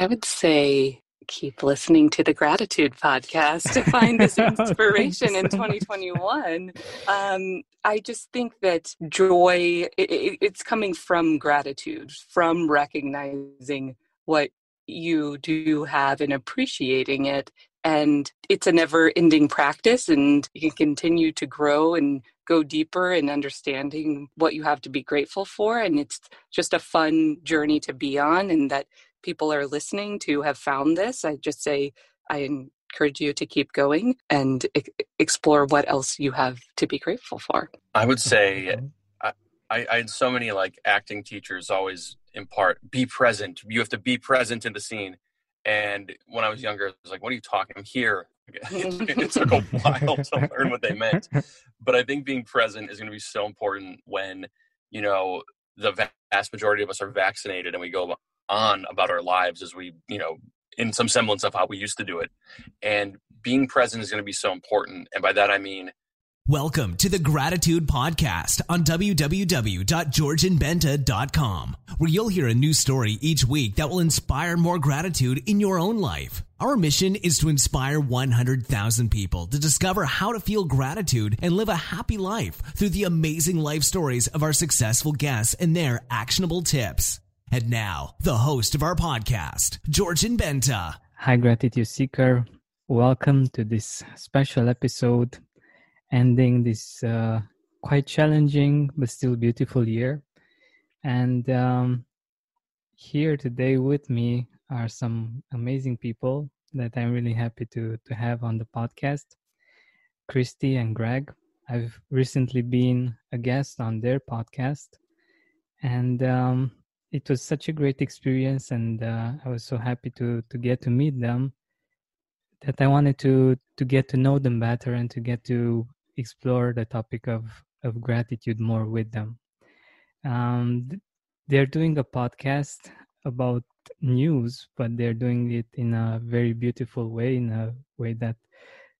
I would say keep listening to the gratitude podcast to find this inspiration in 2021 um, i just think that joy it, it's coming from gratitude from recognizing what you do have and appreciating it and it's a never ending practice and you can continue to grow and go deeper in understanding what you have to be grateful for and it's just a fun journey to be on and that people are listening to have found this, I just say I encourage you to keep going and e- explore what else you have to be grateful for. I would say mm-hmm. I, I, I had so many like acting teachers always impart be present. You have to be present in the scene. And when I was younger, I was like, what are you talking? I'm here. it took a while to learn what they meant. But I think being present is going to be so important when, you know, the vast majority of us are vaccinated and we go on about our lives as we, you know, in some semblance of how we used to do it. And being present is going to be so important. And by that, I mean, Welcome to the Gratitude Podcast on www.georgianbenta.com, where you'll hear a new story each week that will inspire more gratitude in your own life. Our mission is to inspire 100,000 people to discover how to feel gratitude and live a happy life through the amazing life stories of our successful guests and their actionable tips. And now, the host of our podcast, Georgian Benta. Hi, Gratitude Seeker. Welcome to this special episode, ending this uh, quite challenging but still beautiful year. And um, here today with me are some amazing people that I'm really happy to, to have on the podcast Kristi and Greg. I've recently been a guest on their podcast. And um, it was such a great experience and uh, i was so happy to to get to meet them that i wanted to to get to know them better and to get to explore the topic of of gratitude more with them. Um, they're doing a podcast about news but they're doing it in a very beautiful way in a way that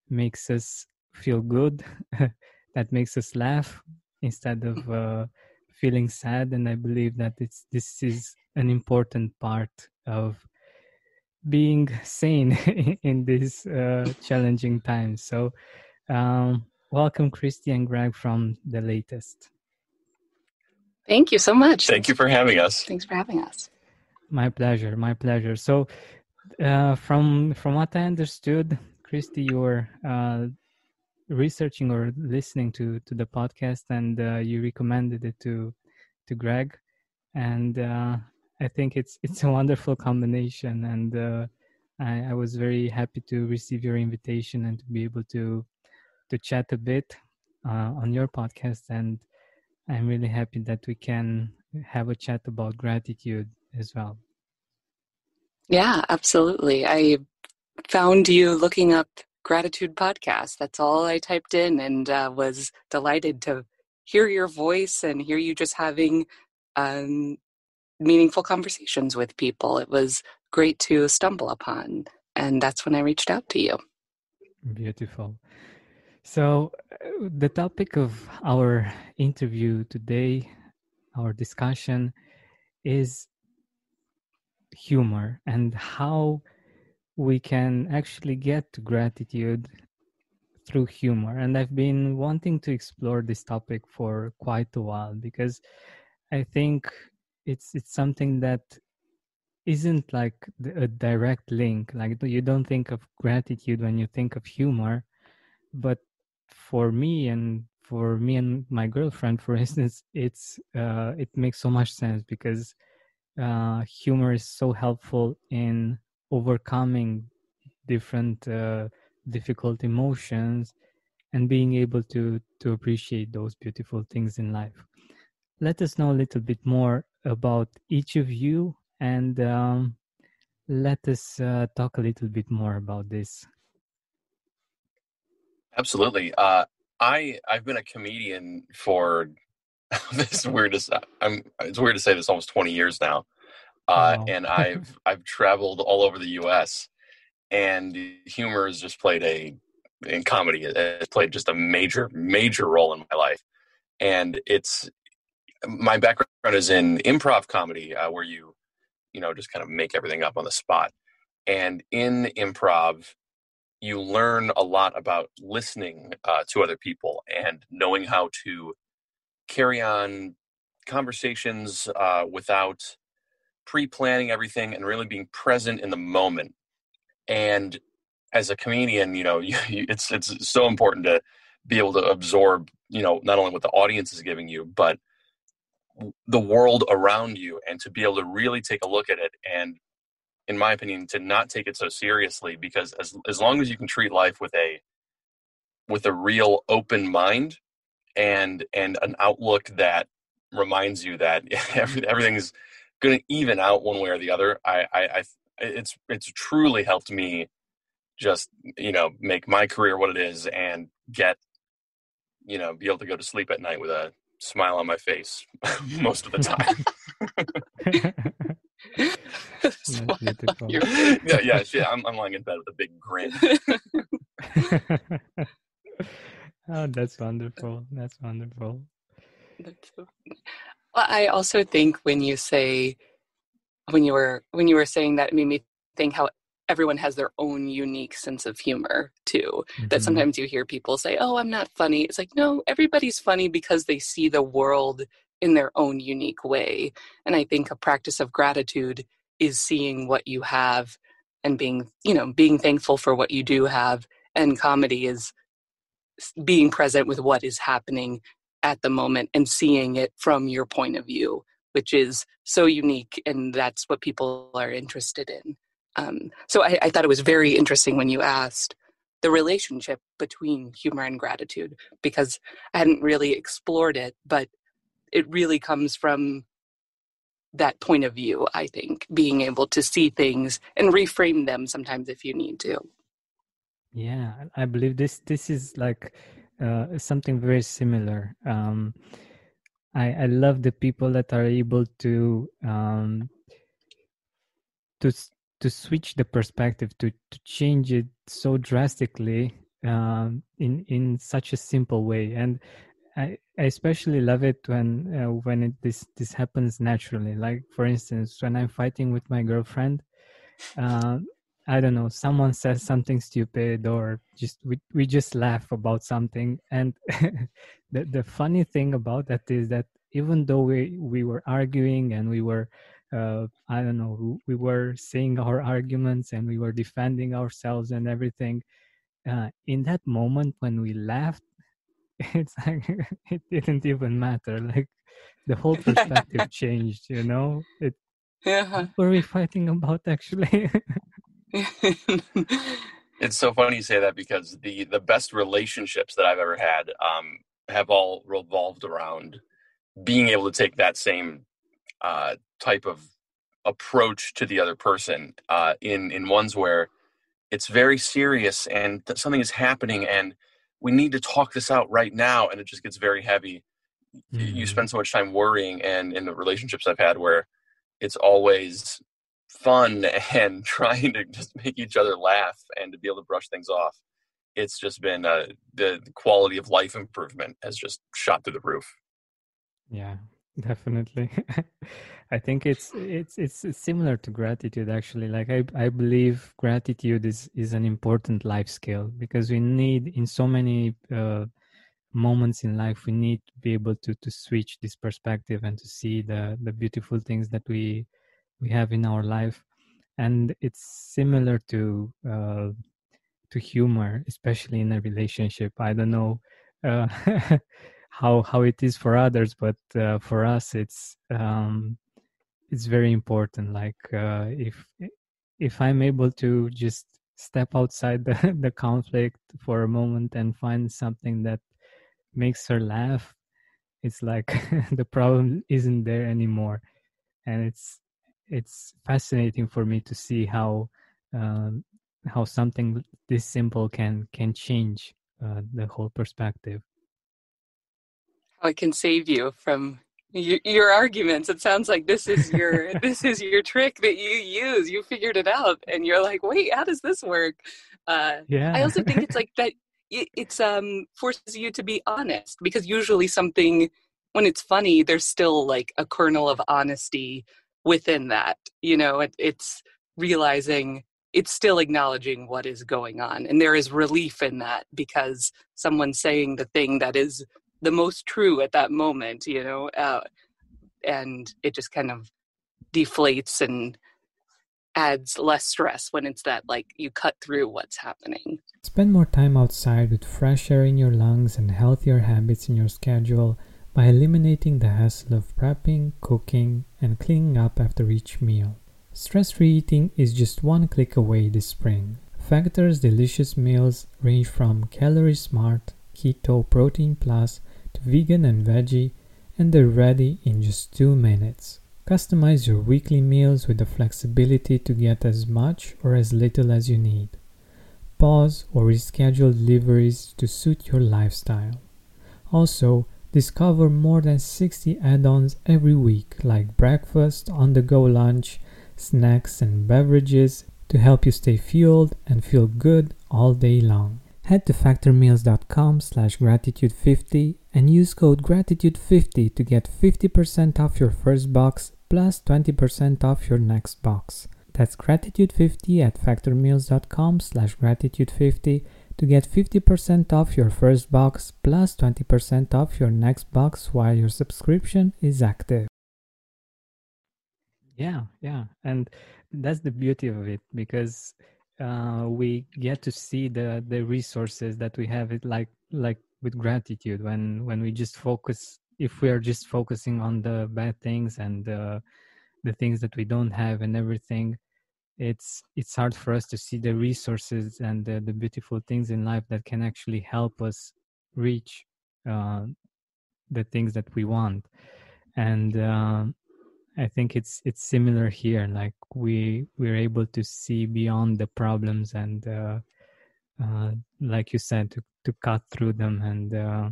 makes us feel good that makes us laugh instead of uh, feeling sad and i believe that it's this is an important part of being sane in these uh, challenging times. So um, welcome kristi and greg from the latest. Thank you so much. Thank you for having us. Thanks for having us. My pleasure my pleasure. So uh, from from what i understood kristi you were uh, researching or listening to to the podcast and uh, you recommended it to to Greg and uh, I think it's it's a wonderful combination and uh, I, I, was very happy to receive your invitation and to be able to to chat a bit uh, on your podcast and I'm really happy that we can have a chat about gratitude as well. Yeah, absolutely. I found you looking up gratitude podcast. That's all I typed in and uh, was delighted to hear your voice and hear you just having um, meaningful conversations with people. It was great to stumble upon. And that's when I reached out to you. Beautiful. So, uh, the topic of our interview today, our discussion, is humor and how we can actually get to gratitude through humor. And i've been wanting to explore this topic for quite a while because i think it's it's something that isn't like a direct link. Like you don't think of gratitude when you think of humor. But for me and for me and my girlfriend for instance it's uh, it makes so much sense because uh, humor is so helpful in overcoming different uh, difficult emotions and being able to to appreciate those beautiful things in life. Let us know a little bit more about each of you and um, let us uh, talk a little bit more about this. Absolutely. Uh, i i've been a comedian for this is weird to i'm it's weird to say this almost 20 years now uh, wow. and i've i've traveled all over the us and humor has just played a in comedy it has played just a major major role in my life and it's my background is in improv comedy uh, where you you know just kind of make everything up on the spot and in improv you learn a lot about listening uh, to other people and knowing how to carry on conversations uh, without pre-planning everything and really being present in the moment. And as a comedian you know you, it's it's so important to be able to absorb you know not only what the audience is giving you but the world around you and to be able to really take a look at it and in my opinion to not take it so seriously because as as long as you can treat life with a with a real open mind and and an outlook that reminds you that everything's going to even out one way or the other. I, I, I, it's it's truly helped me just you know make my career what it is and get you know be able to go to sleep at night with a smile on my face most of the time. yeah, yeah, shit, I'm, I'm lying in bed with a big grin. oh, that's wonderful. That's wonderful. Well, I also think when you say when you were when you were saying that it made me think how everyone has their own unique sense of humor too. Mm-hmm. That sometimes you hear people say, "Oh, I'm not funny." It's like, no, everybody's funny because they see the world in their own unique way. And I think a practice of gratitude is seeing what you have and being, you know, being thankful for what you do have. And comedy is being present with what is happening at the moment and seeing it from your point of view, which is so unique, and that's what people are interested in. Um, so I, I thought it was very interesting when you asked the relationship between humor and gratitude because I hadn't really explored it, but it really comes from that point of view, I think, being able to see things and reframe them sometimes if you need to. Yeah, I believe this this is like uh, something very similar. Um, I, I love the people that are able to um, to to switch the perspective to to change it so drastically um, in in such a simple way and I, I especially love it when uh, when it, this this happens naturally like for instance when i'm fighting with my girlfriend uh, I don't know, someone says something stupid or just we, we just laugh about something. And the, the funny thing about that is that even though we, we were arguing and we were, uh, I don't know, we were saying our arguments and we were defending ourselves and everything, uh, in that moment when we laughed, it's like it didn't even matter. Like the whole perspective changed, you know? It, yeah. What were we fighting about actually? it's so funny you say that because the the best relationships that I've ever had um, have all revolved around being able to take that same uh, type of approach to the other person uh, in in ones where it's very serious and th- something is happening and we need to talk this out right now and it just gets very heavy mm-hmm. you spend so much time worrying and in the relationships i've had where it's always fun and trying to just make each other laugh and to be able to brush things off. It's just been uh, the quality of life improvement has just shot through the roof. Yeah definitely. I think it's it's it's similar to gratitude actually. Like i i believe gratitude is is an important life skill because we need in so many uh, moments in life we need to be able to to switch this perspective and to see the the beautiful things that we we have in our life and it's similar to uh, to humor especially in a relationship. I don't know uh, how how it is for others but uh, for us it's um, it's very important. Like uh, if if i'm able to just step outside the, the conflict for a moment and find something that makes her laugh it's like the problem isn't there anymore. And it's it's fascinating for me to see how um, how something this simple can can change uh, the whole perspective. How it can save you from your, your arguments. It sounds like this is your this is your trick that you use. You figured it out, and you're like, wait, how does this work? Uh, yeah. I also think it's like that. It, it's um forces you to be honest because usually something when it's funny, there's still like a kernel of honesty within that you know it, it's realizing it's still acknowledging what is going on and there is relief in that because someone's saying the thing that is the most true at that moment you know uh, and it just kind of deflates and adds less stress when it's that like you cut through what's happening. Spend more time outside with fresh air in your lungs and healthier habits in your schedule by eliminating the hassle of prepping, cooking, and cleaning up after each meal. Stress free eating is just one click away this spring. Factor's delicious meals range from calorie smart, keto, protein plus to vegan and veggie, and they're ready in just two minutes. Customize your weekly meals with the flexibility to get as much or as little as you need. Pause or reschedule deliveries to suit your lifestyle. Also, Discover more than 60 add ons every week, like breakfast, on the go lunch, snacks, and beverages to help you stay fueled and feel good all day long. Head to factormeals.com slash gratitude50 and use code gratitude50 to get 50% off your first box plus 20% off your next box. That's gratitude50 at factormeals.com slash gratitude50 to get 50% off your first box plus 20% off your next box while your subscription is active. Yeah, yeah. And that's the beauty of it because uh, we get to see the the resources that we have it like like with gratitude when when we just focus if we are just focusing on the bad things and uh, the things that we don't have and everything it's it's hard for us to see the resources and the, the beautiful things in life that can actually help us reach uh, the things that we want. And uh, i think it's it's similar here like we we're able to see beyond the problems and uh, uh like you said to to cut through them and uh,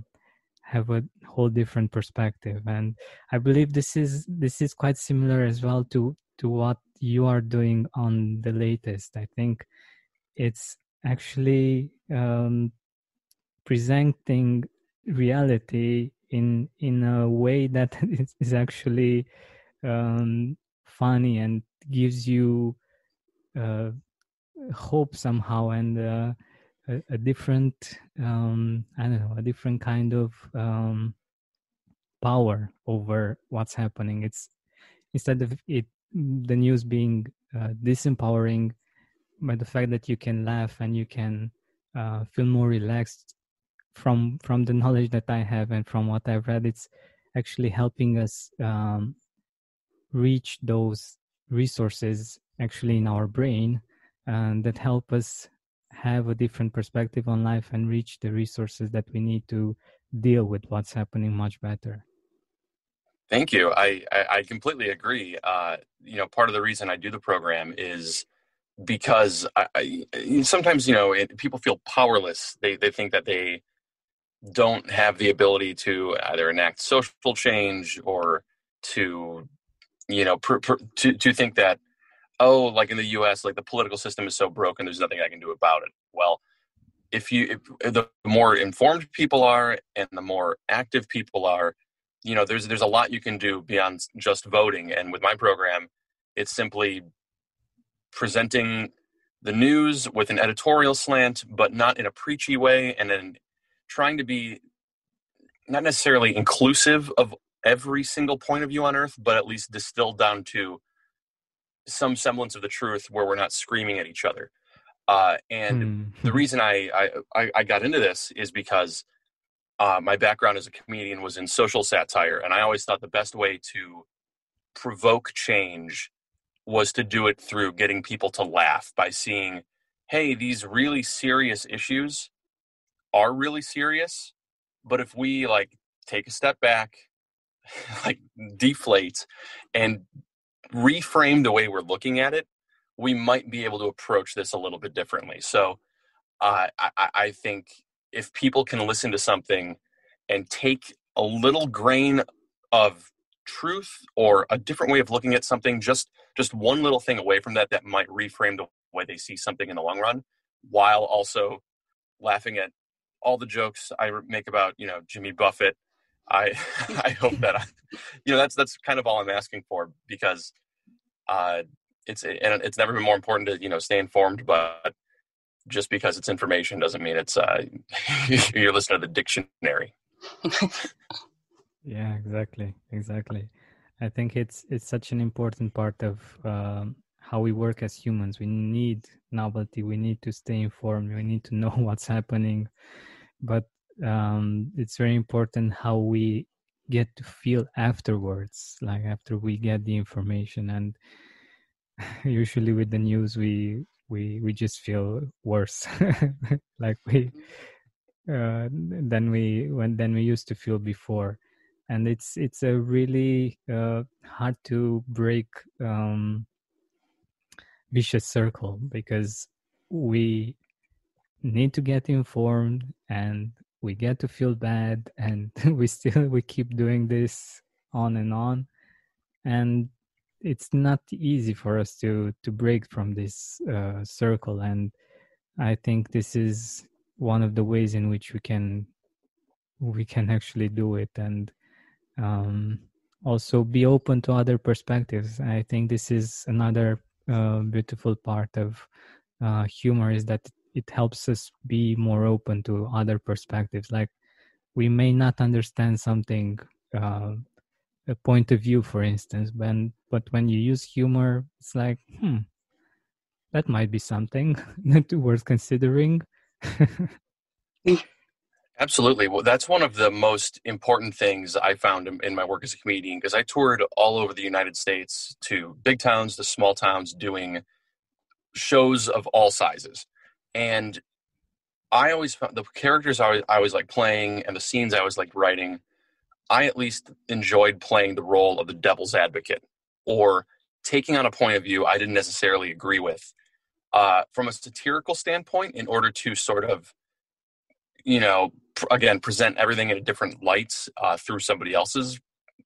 have a whole different perspective. And i believe this is this is quite similar as well to to what you are doing on the latest. I think it's actually um, presenting reality in in a way that is actually um, funny and gives you uh, hope somehow and uh, a, a, different um, I don't know a different kind of um, power over what's happening. It's instead of it the news being uh, disempowering by the fact that you can laugh and you can uh, feel more relaxed from from the knowledge that I have and from what I've read, it's actually helping us um, reach those resources actually in our brain and that help us have a different perspective on life and reach the resources that we need to deal with what's happening much better. Thank you. I, I, I completely agree. Uh, you know, part of the reason I do the program is because I, I sometimes, you know, it, people feel powerless. They, they think that they don't have the ability to either enact social change or to, you know, pr- pr- to, to think that, oh, like in the US, like the political system is so broken, there's nothing I can do about it. Well, if you, if the more informed people are and the more active people are, you know there's there's a lot you can do beyond just voting and with my program it's simply presenting the news with an editorial slant but not in a preachy way and then trying to be not necessarily inclusive of every single point of view on earth but at least distilled down to some semblance of the truth where we're not screaming at each other uh, and mm. the reason I, I i got into this is because uh, my background as a comedian was in social satire, and I always thought the best way to provoke change was to do it through getting people to laugh by seeing, hey, these really serious issues are really serious, but if we like take a step back, like deflate, and reframe the way we're looking at it, we might be able to approach this a little bit differently. So, uh, I, I think if people can listen to something and take a little grain of truth or a different way of looking at something just just one little thing away from that that might reframe the way they see something in the long run while also laughing at all the jokes i make about you know jimmy buffett. I i hope that I, you know that's that's kind of all i'm asking for because uh, it's and it's never been more important to you know stay informed, but just because it's information doesn't mean it's uh, you're listening to the dictionary. yeah, exactly, exactly. I think it's it's such an important part of um, how we work as humans. We need novelty. We need to stay informed. We need to know what's happening, but um, it's very important how we get to feel afterwards, like after we get the information. And usually with the news, we we we just feel worse, like we uh, than we when than we used to feel before. And it's it's a really uh, hard to break um, vicious circle because we need to get informed and we get to feel bad and we still we keep doing this on and on. And it's not easy for us to to break from this uh, circle. And i think this is one of the ways in which we can we can actually do it. And um, also be open to other perspectives. I think this is another uh, beautiful part of uh, humor is that it helps us be more open to other perspectives. Like we may not understand something uh, a point of view for instance when but when you use humor it's like hmm that might be something worth considering Absolutely. Well, that's one of the most important things I found in, in my work as a comedian because I toured all over the United States to big towns to small towns doing shows of all sizes. And I always found the characters I was, I was like playing and the scenes I was like writing, I at least enjoyed playing the role of the devil's advocate or taking on a point of view I didn't necessarily agree with. Uh, from a satirical standpoint, in order to sort of you know, pr- again, present everything in a different light uh, through somebody else's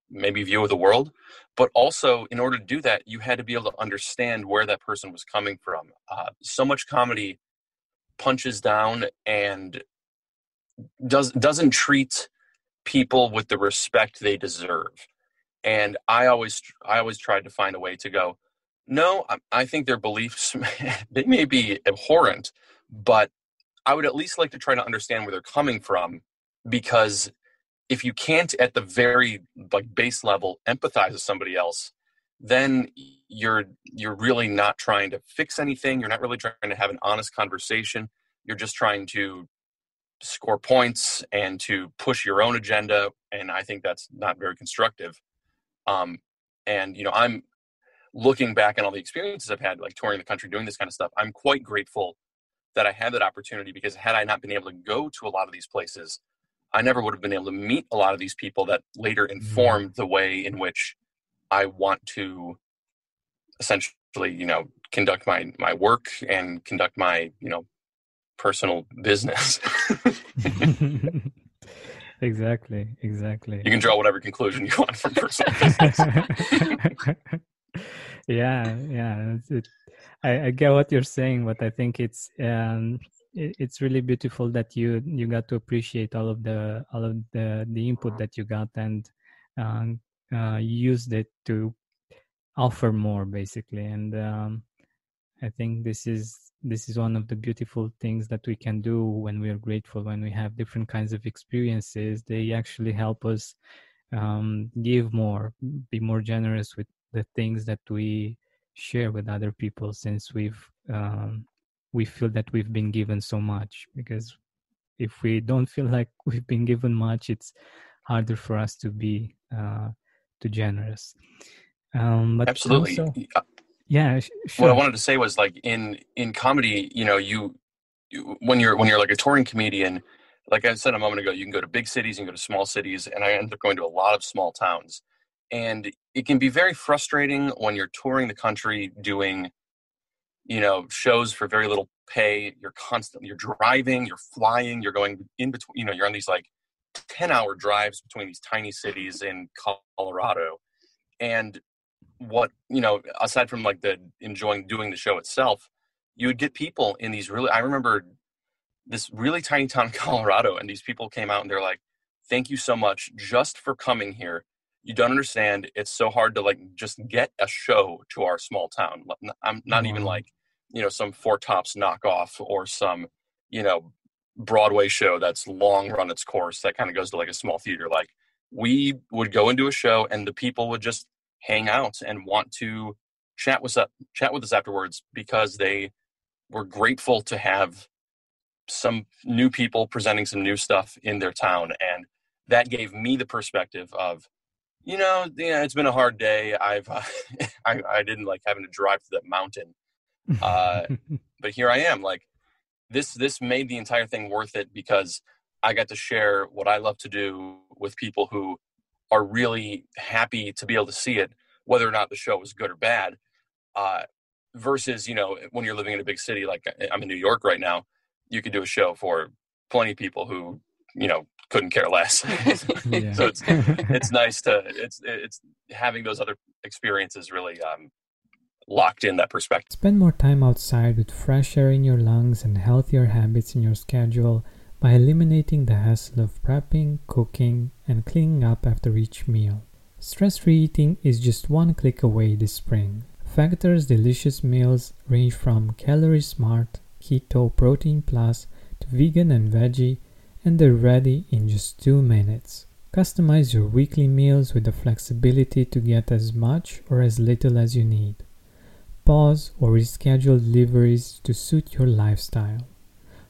maybe view of the world. But also, in order to do that, you had to be able to understand where that person was coming from. Uh, so much comedy punches down and does doesn't treat people with the respect they deserve. And I always I always tried to find a way to go. No, I, think their beliefs they may be abhorrent, but I would at least like to try to understand where they're coming from because if you can't at the very like base level empathize with somebody else then you're you're really not trying to fix anything you're not really trying to have an honest conversation you're just trying to score points and to push your own agenda and i think that's not very constructive um, and you know i'm looking back on all the experiences i've had like touring the country doing this kind of stuff i'm quite grateful that I had that opportunity because had I not been able to go to a lot of these places, I never would have been able to meet a lot of these people that later mm-hmm. informed the way in which I want to essentially, you know, conduct my my work and conduct my, you know, personal business. exactly, exactly. You can draw whatever conclusion you want from personal business. yeah, yeah. It, I, I, get what you're saying, but I think it's um, it, it's really beautiful that you you got to appreciate all of the all of the the input that you got and um, uh, used it to offer more, basically. And um, I think this is this is one of the beautiful things that we can do when we are grateful when we have different kinds of experiences. They actually help us um, give more be more generous with the things that we share with other people since we've um, we feel that we've been given so much. Because if we don't feel like we've been given much it's harder for us to be uh, too generous. Um, but absolutely. also, yeah sure. what i wanted to say was like in in comedy you know you, you when you're when you're like a touring comedian like i said a moment ago you can go to big cities and go to small cities and i end up going to a lot of small towns. And it can be very frustrating when you're touring the country doing you know shows for very little pay. You're constantly you're driving you're flying you're going in between you know you're on these like 10 hour drives between these tiny cities in colorado. And what you know aside from like the enjoying doing the show itself you would get people in these really i remember this really tiny town in colorado and these people came out and they're like thank you so much just for coming here you don't understand. It's so hard to like just get a show to our small town. I'm not even mm-hmm. like, you know, some Four Tops knockoff or some, you know, Broadway show that's long run its course that kind of goes to like a small theater. Like we would go into a show and the people would just hang out and want to chat with us, chat with us afterwards because they were grateful to have some new people presenting some new stuff in their town and that gave me the perspective of you know yeah it's been a hard day. I've uh, I, I didn't like having to drive to the mountain uh, but here i am. Like this this made the entire thing worth it because i got to share what i love to do with people who are really happy to be able to see it whether or not the show was good or bad uh, versus you know when you're living in a big city like i'm in new york right now you could do a show for plenty of people who you know couldn't care less. So it's it's nice to it's it's having those other experiences really um, locked in that perspective. Spend more time outside with fresh air in your lungs and healthier habits in your schedule by eliminating the hassle of prepping cooking and cleaning up after each meal stress-free eating is just one click away this spring Factor's delicious meals range from calorie smart keto protein plus to vegan and veggie and they're ready in just two minutes. Customize your weekly meals with the flexibility to get as much or as little as you need. Pause or reschedule deliveries to suit your lifestyle.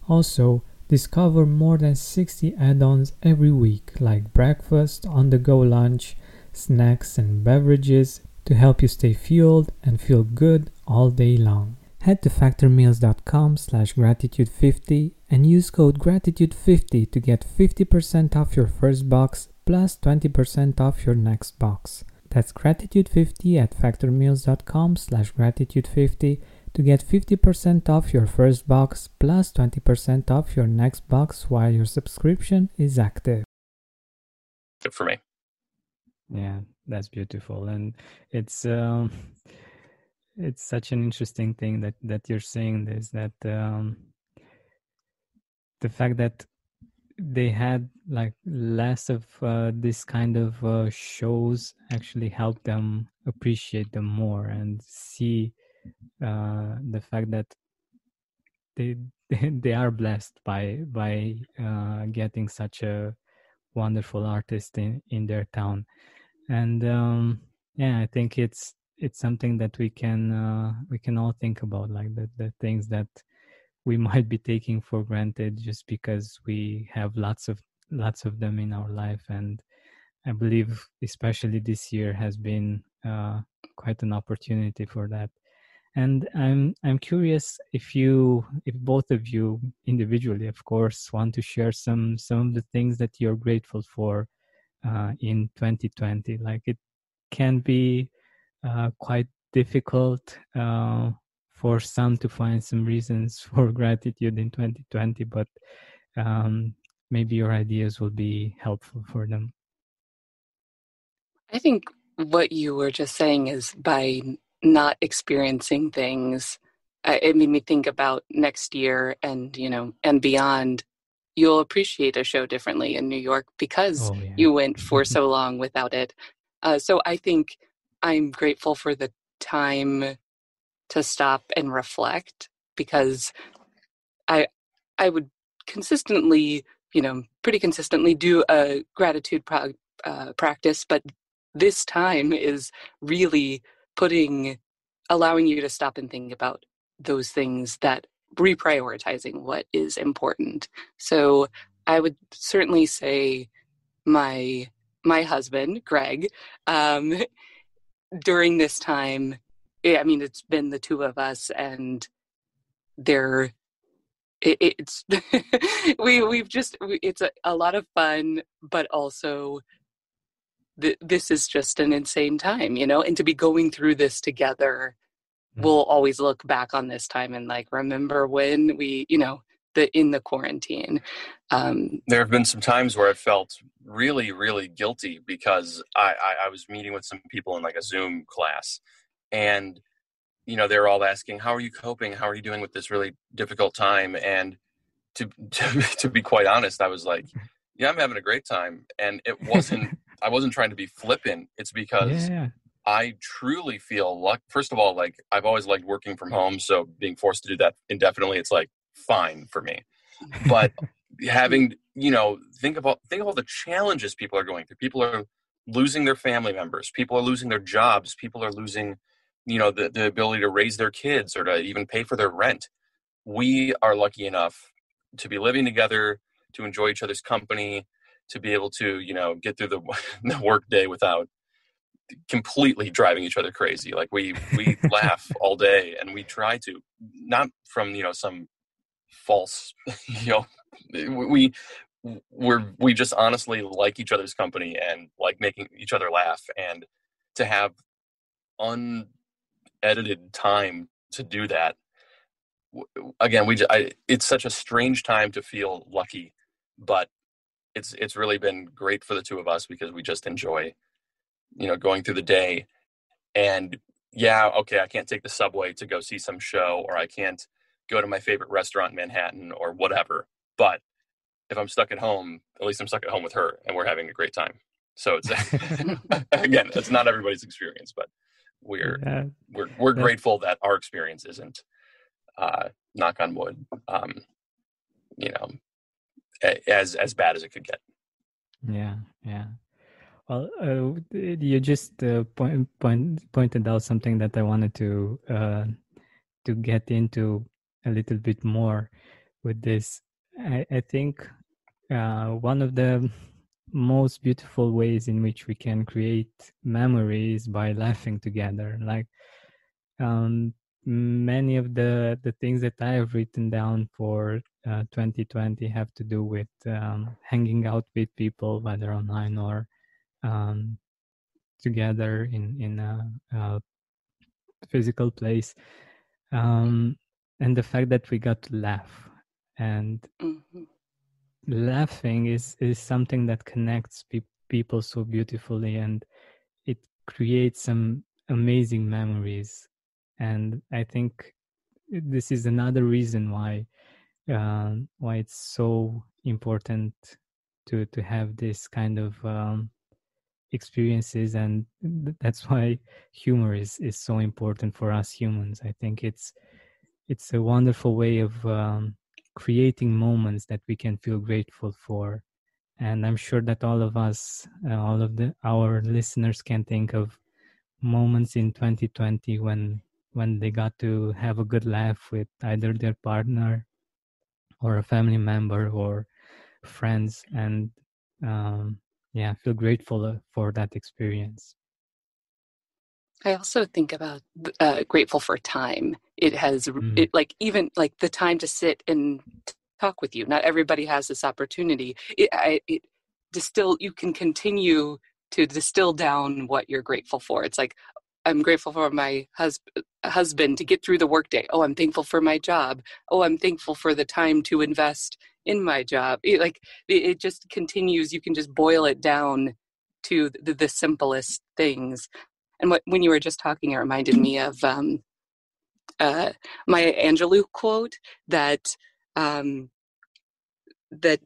Also, discover more than 60 add ons every week, like breakfast, on the go lunch, snacks, and beverages to help you stay fueled and feel good all day long. Head to factormeals.com slash gratitude50 and use code gratitude50 to get 50% off your first box plus 20% off your next box. That's gratitude50 at factormeals.com slash gratitude50 to get 50% off your first box plus 20% off your next box while your subscription is active. Good for me. Yeah, that's beautiful. And it's um it's such an interesting thing that that you're saying this that um the fact that they had like less of uh, this kind of uh, shows actually helped them appreciate them more and see uh, the fact that they they are blessed by by uh, getting such a wonderful artist in in their town. And um, yeah i think it's it's something that we can uh, we can all think about like the, the things that we might be taking for granted just because we have lots of lots of them in our life. And i believe especially this year has been uh, quite an opportunity for that and i'm i'm curious if you if both of you individually of course want to share some some of the things that you're grateful for uh, in 2020 like it can be uh, quite difficult uh, for some to find some reasons for gratitude in 2020, but um, maybe your ideas will be helpful for them. I think what you were just saying is by not experiencing things, it made me think about next year and you know and beyond. You'll appreciate a show differently in New York because oh, yeah. you went for so long without it. Uh, so I think I'm grateful for the time to stop and reflect because I I would consistently, you know, pretty consistently do a gratitude pro- uh, practice, but this time is really putting allowing you to stop and think about those things that reprioritizing what is important. So I would certainly say my my husband Greg um, during this time I mean, it's been the two of us, and they're it, it's we we've just it's a, a lot of fun, but also th- this is just an insane time, you know. And to be going through this together, mm-hmm. we'll always look back on this time and like remember when we, you know, the in the quarantine. Um, there have been some times where I felt really, really guilty because I, I, I was meeting with some people in like a Zoom class and you know they're all asking how are you coping how are you doing with this really difficult time and to to, to be quite honest i was like yeah i'm having a great time and it wasn't I wasn't trying to be flippant. It's because yeah. I truly feel luck. First of all, like I've always liked working from home, so being forced to do that indefinitely, it's like fine for me. But having you know, think about think of all the challenges people are going through. People are losing their family members. People are losing their jobs. People are losing, you know, the, the ability to raise their kids or to even pay for their rent. We are lucky enough to be living together, to enjoy each other's company, to be able to, you know, get through the, the work day without completely driving each other crazy. Like we we laugh all day and we try to not from, you know, some false, you know, we we're we just honestly like each other's company and like making each other laugh and to have unedited time to do that again we just, I, it's such a strange time to feel lucky but it's it's really been great for the two of us because we just enjoy you know going through the day and yeah okay i can't take the subway to go see some show or i can't go to my favorite restaurant in manhattan or whatever but if I'm stuck at home, at least I'm stuck at home with her and we're having a great time. So it's again, it's not everybody's experience, but we're yeah. we're we're yeah. grateful that our experience isn't uh knock on wood um you know as as bad as it could get. Yeah, yeah. Well, uh, you just uh, point, point, pointed out something that I wanted to uh, to get into a little bit more with this. I, I think uh, one of the most beautiful ways in which we can create memories by laughing together like um, many of the the things that i have written down for uh, 2020 have to do with um, hanging out with people whether online or um, together in in a, a physical place. Um, and the fact that we got to laugh and mm-hmm. laughing is is something that connects pe- people so beautifully and it creates some amazing memories and i think this is another reason why uh, why it's so important to to have this kind of um, experiences. And that's why humor is is so important for us humans. I think it's it's a wonderful way of um, creating moments that we can feel grateful for. And i'm sure that all of us uh, all of the our listeners can think of moments in 2020 when when they got to have a good laugh with either their partner or a family member or friends and um, yeah feel grateful uh, for that experience I also think about uh, grateful for time. It has mm. it like even like the time to sit and talk with you. Not everybody has this opportunity. It, I, it distill. You can continue to distill down what you're grateful for. It's like I'm grateful for my hus- husband to get through the workday. Oh, I'm thankful for my job. Oh, I'm thankful for the time to invest in my job. It, like it, it just continues. You can just boil it down to the, the simplest things and what, when you were just talking, it reminded me of um, uh, Maya Angelou quote that um, that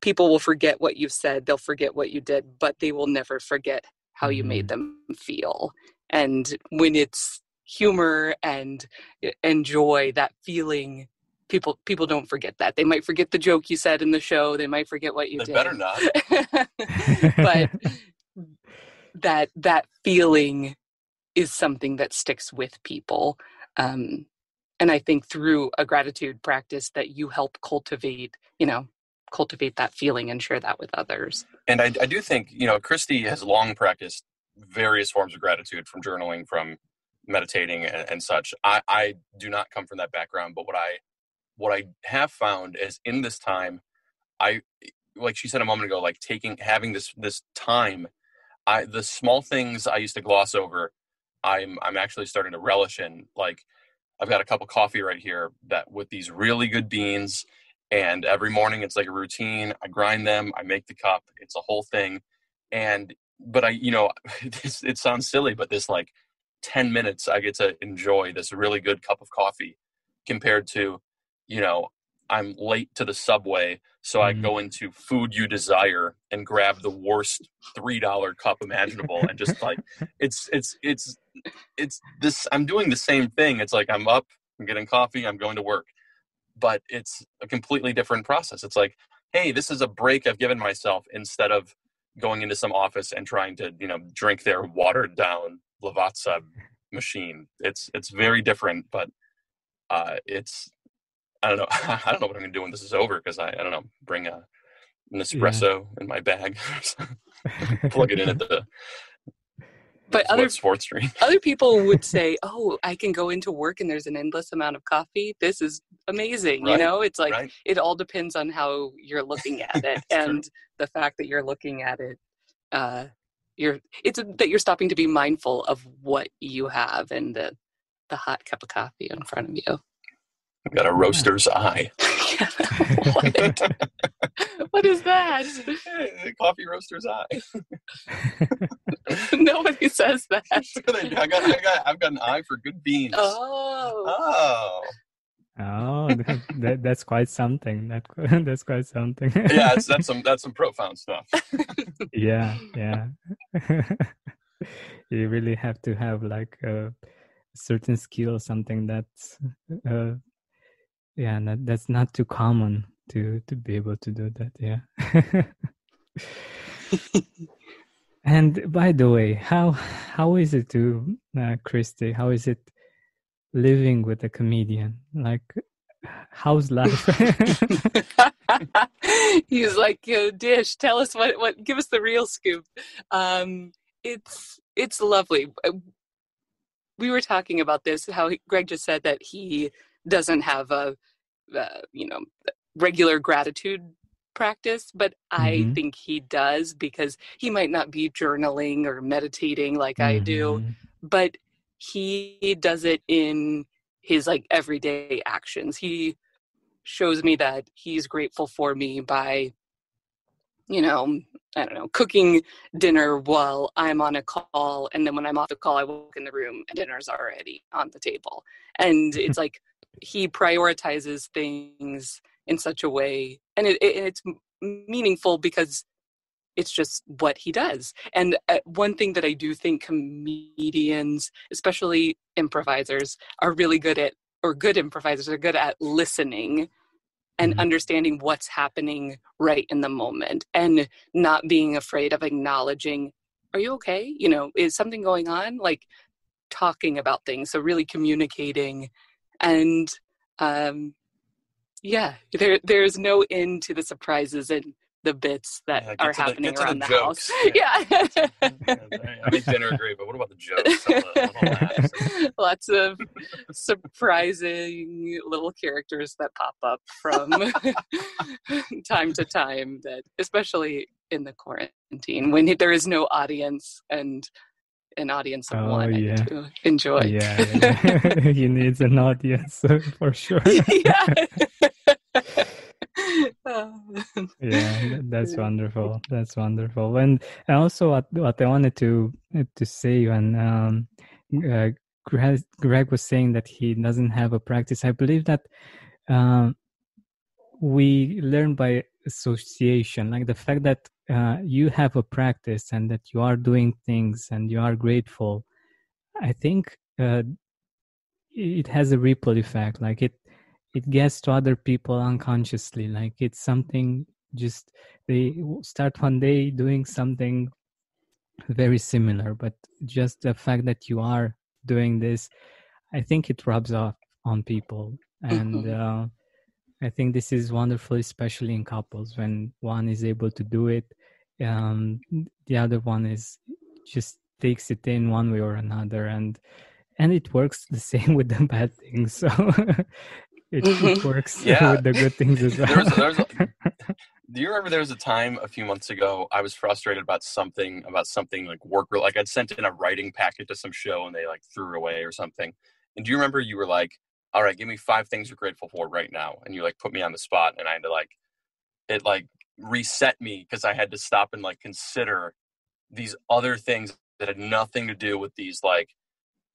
people will forget what you've said, they'll forget what you did, but they will never forget how you made mm-hmm. them feel. And when it's humor and and joy, that feeling people people don't forget that. They might forget the joke you said in the show. They might forget what you they did. Better not. but that that feeling is something that sticks with people um, and i think through a gratitude practice that you help cultivate you know cultivate that feeling and share that with others and i, I do think you know kristi has long practiced various forms of gratitude from journaling from meditating and, and such I, I do not come from that background but what i what i have found is in this time i like she said a moment ago like taking having this this time I the small things I used to gloss over, I'm I'm actually starting to relish in. Like I've got a cup of coffee right here that with these really good beans, and every morning it's like a routine. I grind them, I make the cup. It's a whole thing, and but I you know this, it sounds silly, but this like ten minutes I get to enjoy this really good cup of coffee compared to you know I'm late to the subway, so mm. I go into Food You Desire and grab the worst three dollar cup imaginable, and just like it's it's it's it's this. I'm doing the same thing. It's like I'm up, I'm getting coffee, I'm going to work, but it's a completely different process. It's like, hey, this is a break I've given myself instead of going into some office and trying to you know drink their watered down Lavazza machine. It's it's very different, but uh, it's I don't know. I don't know what I'm gonna do when this is over because I, I don't know. Bring a an espresso yeah. in my bag, plug it in at the. But other sports drink. other people would say, "Oh, I can go into work and there's an endless amount of coffee. This is amazing." Right. You know, it's like right. it all depends on how you're looking at it, and the fact that you're looking at it. Uh, you're it's a, that you're stopping to be mindful of what you have and the the hot cup of coffee in front of you. I've got a roaster's eye. what? what is that? Coffee roaster's eye. Nobody says that. I got, I got, I've got an eye for good beans. Oh. Oh. Oh, that, that's quite something. That that's quite something. yeah, that's some that's some profound stuff. yeah, yeah. you really have to have like a certain skill, something that's uh, yeah that, that's not too common to to be able to do that yeah. And by the way how how is it to uh, kristi how is it living with a comedian? Like how's life? He's like dish tell us what what give us the real scoop. Um it's it's lovely. Uh, we were talking about this how greg just said that he doesn't have a, you know regular gratitude practice but mm-hmm. i think he does because he might not be journaling or meditating like mm-hmm. i do mm-hmm. but he does it in his like everyday actions he shows me that he's grateful for me by you know i don't know cooking dinner while i'm on a call and then when i'm off the call i walk in the room and dinner's already on the table and it's like he prioritizes things in such a way and it, it, it's meaningful because it's just what he does. And uh, one thing that i do think comedians especially improvisers are really good at or good improvisers are good at listening and mm-hmm. understanding what's happening right in the moment and not being afraid of acknowledging are you okay? You know is something going on? Like talking about things so really communicating and um, yeah, there there's no end to the surprises and the bits that yeah, are happening the, around the, the house. Yeah. I make dinner great, but what about the jokes? The Lots of surprising little characters that pop up from time to time that especially in the quarantine when there is no audience and an audience of oh, one yeah. to enjoy. Yeah, yeah. he needs an audience for sure. yeah. yeah, that's wonderful. That's wonderful. And also, what, what I wanted to to say when um, uh, Greg, Greg, was saying that he doesn't have a practice, I believe that um, we learn by association, like the fact that uh, you have a practice and that you are doing things and you are grateful i think uh, it has a ripple effect. Like it it gets to other people unconsciously. Like it's something just they start one day doing something very similar but just the fact that you are doing this i think it rubs off on people. And mm-hmm. uh, I think this is wonderful, especially in couples when one is able to do it. Um, the other one is just takes it in one way or another, and and it works the same with the bad things. So it, mm-hmm. it, works yeah. with the good things as well. There's, there's a, do you remember there was a time a few months ago I was frustrated about something about something like work like I'd sent in a writing packet to some show and they like threw it away or something. And do you remember you were like, all right, give me five things you're grateful for right now. And you like put me on the spot and I had to like, it like reset me because I had to stop and like consider these other things that had nothing to do with these like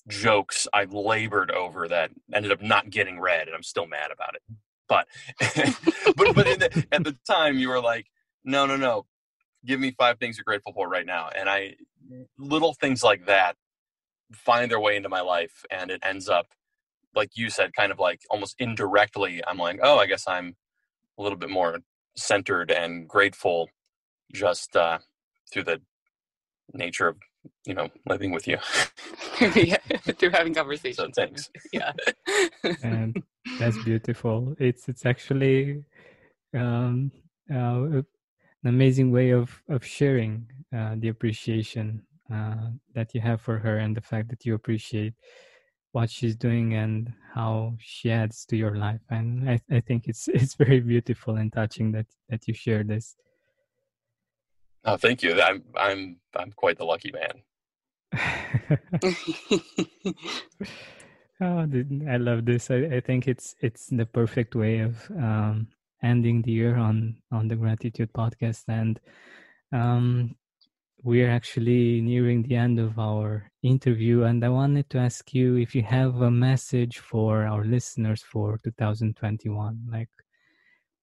jokes I labored over that ended up not getting read and I'm still mad about it. but but but the, at the time you were like, no, no, no, give me five things you're grateful for right now, and I little things like that find their way into my life, and it ends up like you said, kind of like almost indirectly. I'm like, oh, I guess I'm a little bit more centered and grateful just uh, through the nature of you know living with you. Yeah, through having conversations so thanks. Yeah. And that's beautiful. It's it's actually um, uh, an amazing way of of sharing uh, the appreciation uh, that you have for her and the fact that you appreciate what she's doing and how she adds to your life and I, I think it's it's very beautiful and touching that that you share this Oh, thank you. I'm I'm I'm quite the lucky man. oh, I love this. I, I think it's it's the perfect way of um, ending the year on on the gratitude podcast, and um, we're actually nearing the end of our interview. And I wanted to ask you if you have a message for our listeners for 2021. Like,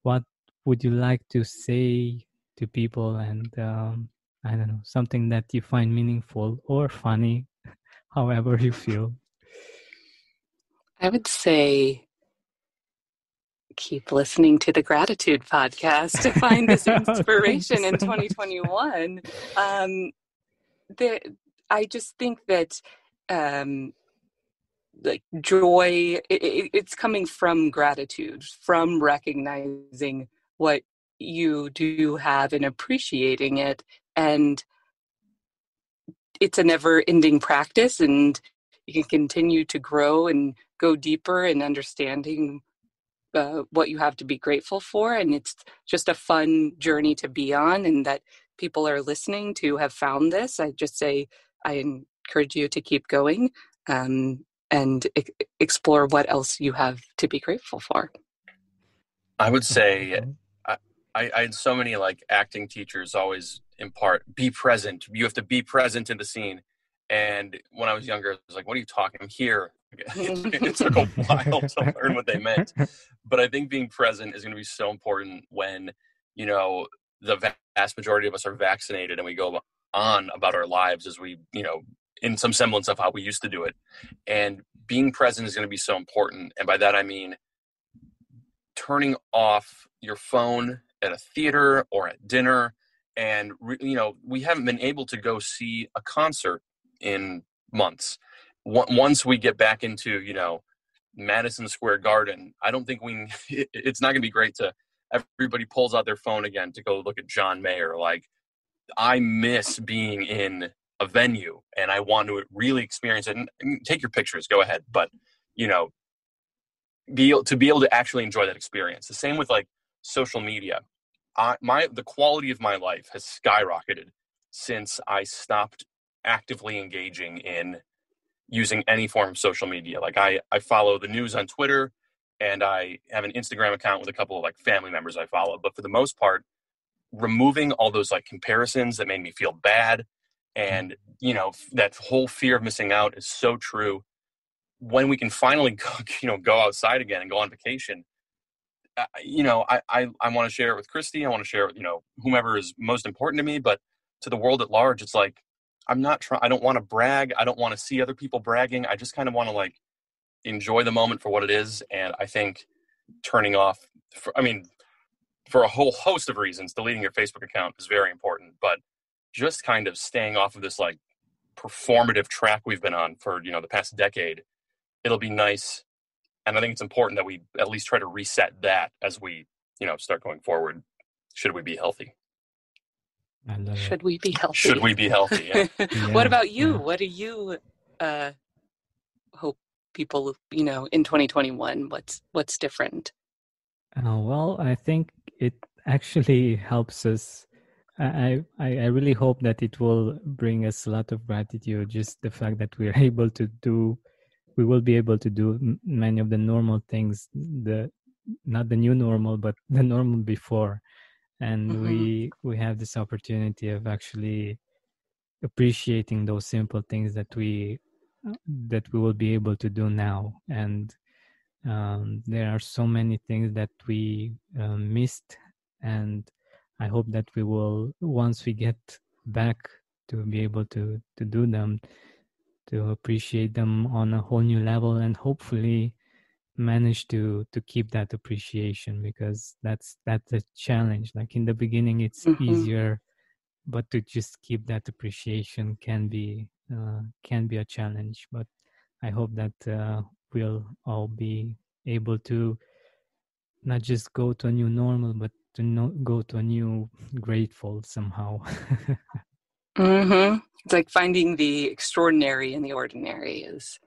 what would you like to say to people and um, i don't know something that you find meaningful or funny however you feel i would say keep listening to the gratitude podcast to find this inspiration in 2021 um, the, i just think that um, like joy it, it's coming from gratitude from recognizing what you do have and appreciating it. And it's a never ending practice and you can continue to grow and go deeper in understanding uh, what you have to be grateful for and it's just a fun journey to be on and that people are listening to have found this i just say i encourage you to keep going um, and e- explore what else you have to be grateful for i would say I, I had so many like acting teachers always impart be present. You have to be present in the scene. And when I was younger, I was like, "What are you talking? I'm here." it took a while to learn what they meant, but I think being present is going to be so important when you know the vast majority of us are vaccinated and we go on about our lives as we, you know, in some semblance of how we used to do it. And being present is going to be so important. And by that I mean turning off your phone at a theater or at dinner and you know we haven't been able to go see a concert in months once we get back into you know madison square garden i don't think we it's not going to be great to everybody pulls out their phone again to go look at john mayer like i miss being in a venue and i want to really experience it and take your pictures go ahead but you know be to be able to actually enjoy that experience. The same with like social media. I, my the quality of my life has skyrocketed since I stopped actively engaging in using any form of social media. Like I, I follow the news on Twitter and I have an Instagram account with a couple of like family members I follow. But for the most part, removing all those like comparisons that made me feel bad and you know that whole fear of missing out is so true when we can finally go, you know go outside again and go on vacation you know, I, I, I want to share it with Kristi. I want to share it, you know, whomever is most important to me. But to the world at large, it's like, I'm not trying, I don't want to brag. I don't want to see other people bragging. I just kind of want to like enjoy the moment for what it is. And I think turning off, for, I mean, for a whole host of reasons, deleting your Facebook account is very important. But just kind of staying off of this like performative track we've been on for, you know, the past decade, it'll be nice and I think it's important that we at least try to reset that as we, you know, start going forward. Should we be healthy? Should we be healthy? Should we be healthy? Yeah. yeah, what about you? Yeah. What do you uh, hope people, you know, in 2021? What's what's different? Uh, well, I think it actually helps us. I, I I really hope that it will bring us a lot of gratitude. Just the fact that we're able to do we will be able to do many of the normal things the not the new normal but the normal before and mm-hmm. we we have this opportunity of actually appreciating those simple things that we that we will be able to do now and um, there are so many things that we uh, missed and i hope that we will once we get back to be able to to do them to appreciate them on a whole new level and hopefully manage to to keep that appreciation because that's that's a challenge like in the beginning it's mm-hmm. easier but to just keep that appreciation can be uh, can be a challenge but i hope that uh, we'll all be able to not just go to a new normal but to no, go to a new grateful somehow mm-hmm. it's like finding the extraordinary in the ordinary is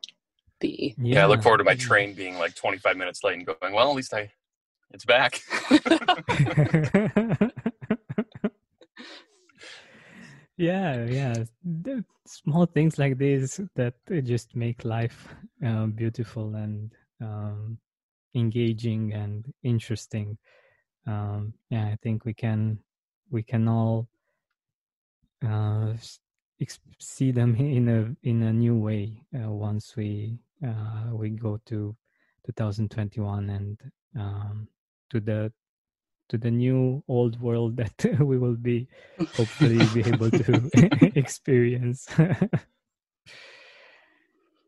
the yeah. yeah. i look forward to my train being like 25 minutes late and going well at least i it's back yeah yeah the small things like this that just make life uh, beautiful and um, engaging and interesting um, yeah i think we can we can all uh, see them in a in a new way uh, once we uh, we go to 2021 and um, to the to the new old world that we will be hopefully be able to experience.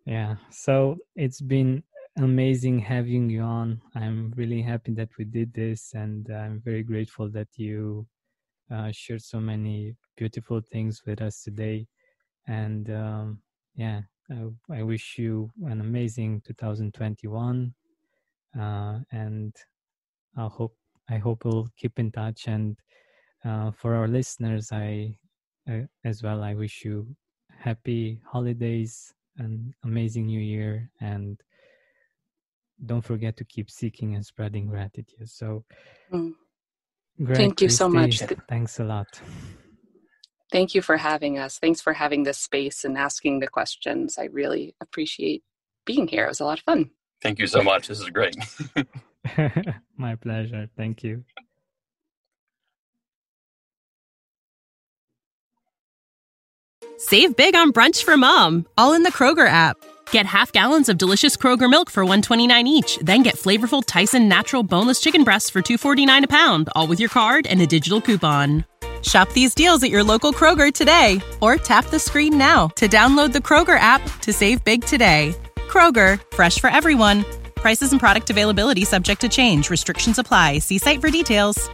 Yeah so it's been amazing having you on. I'm really happy that we did this and i'm very grateful that you uh, shared so many beautiful things with us today. And um, yeah I, I, wish you an amazing 2021 uh, and i hope I hope we'll keep in touch. And uh, for our listeners, I uh, as well, I wish you happy holidays and amazing new year. And don't forget to keep seeking and spreading gratitude. So, mm. thank you Kristi, so much. Thanks a lot. Thank you for having us. Thanks for having this space and asking the questions. I really appreciate being here. It was a lot of fun. Thank you so much. This is great. My pleasure. Thank you. Save big on brunch for mom, all in the Kroger app. Get half gallons of delicious Kroger milk for 129 each, then get flavorful Tyson natural boneless chicken breasts for 249 a pound, all with your card and a digital coupon. Shop these deals at your local Kroger today or tap the screen now to download the Kroger app to save big today. Kroger, fresh for everyone. Prices and product availability subject to change. Restrictions apply. See site for details.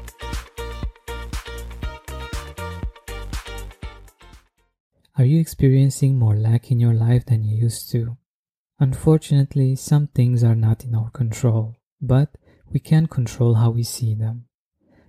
Are you experiencing more lack in your life than you used to? Unfortunately, some things are not in our control, but we can control how we see them.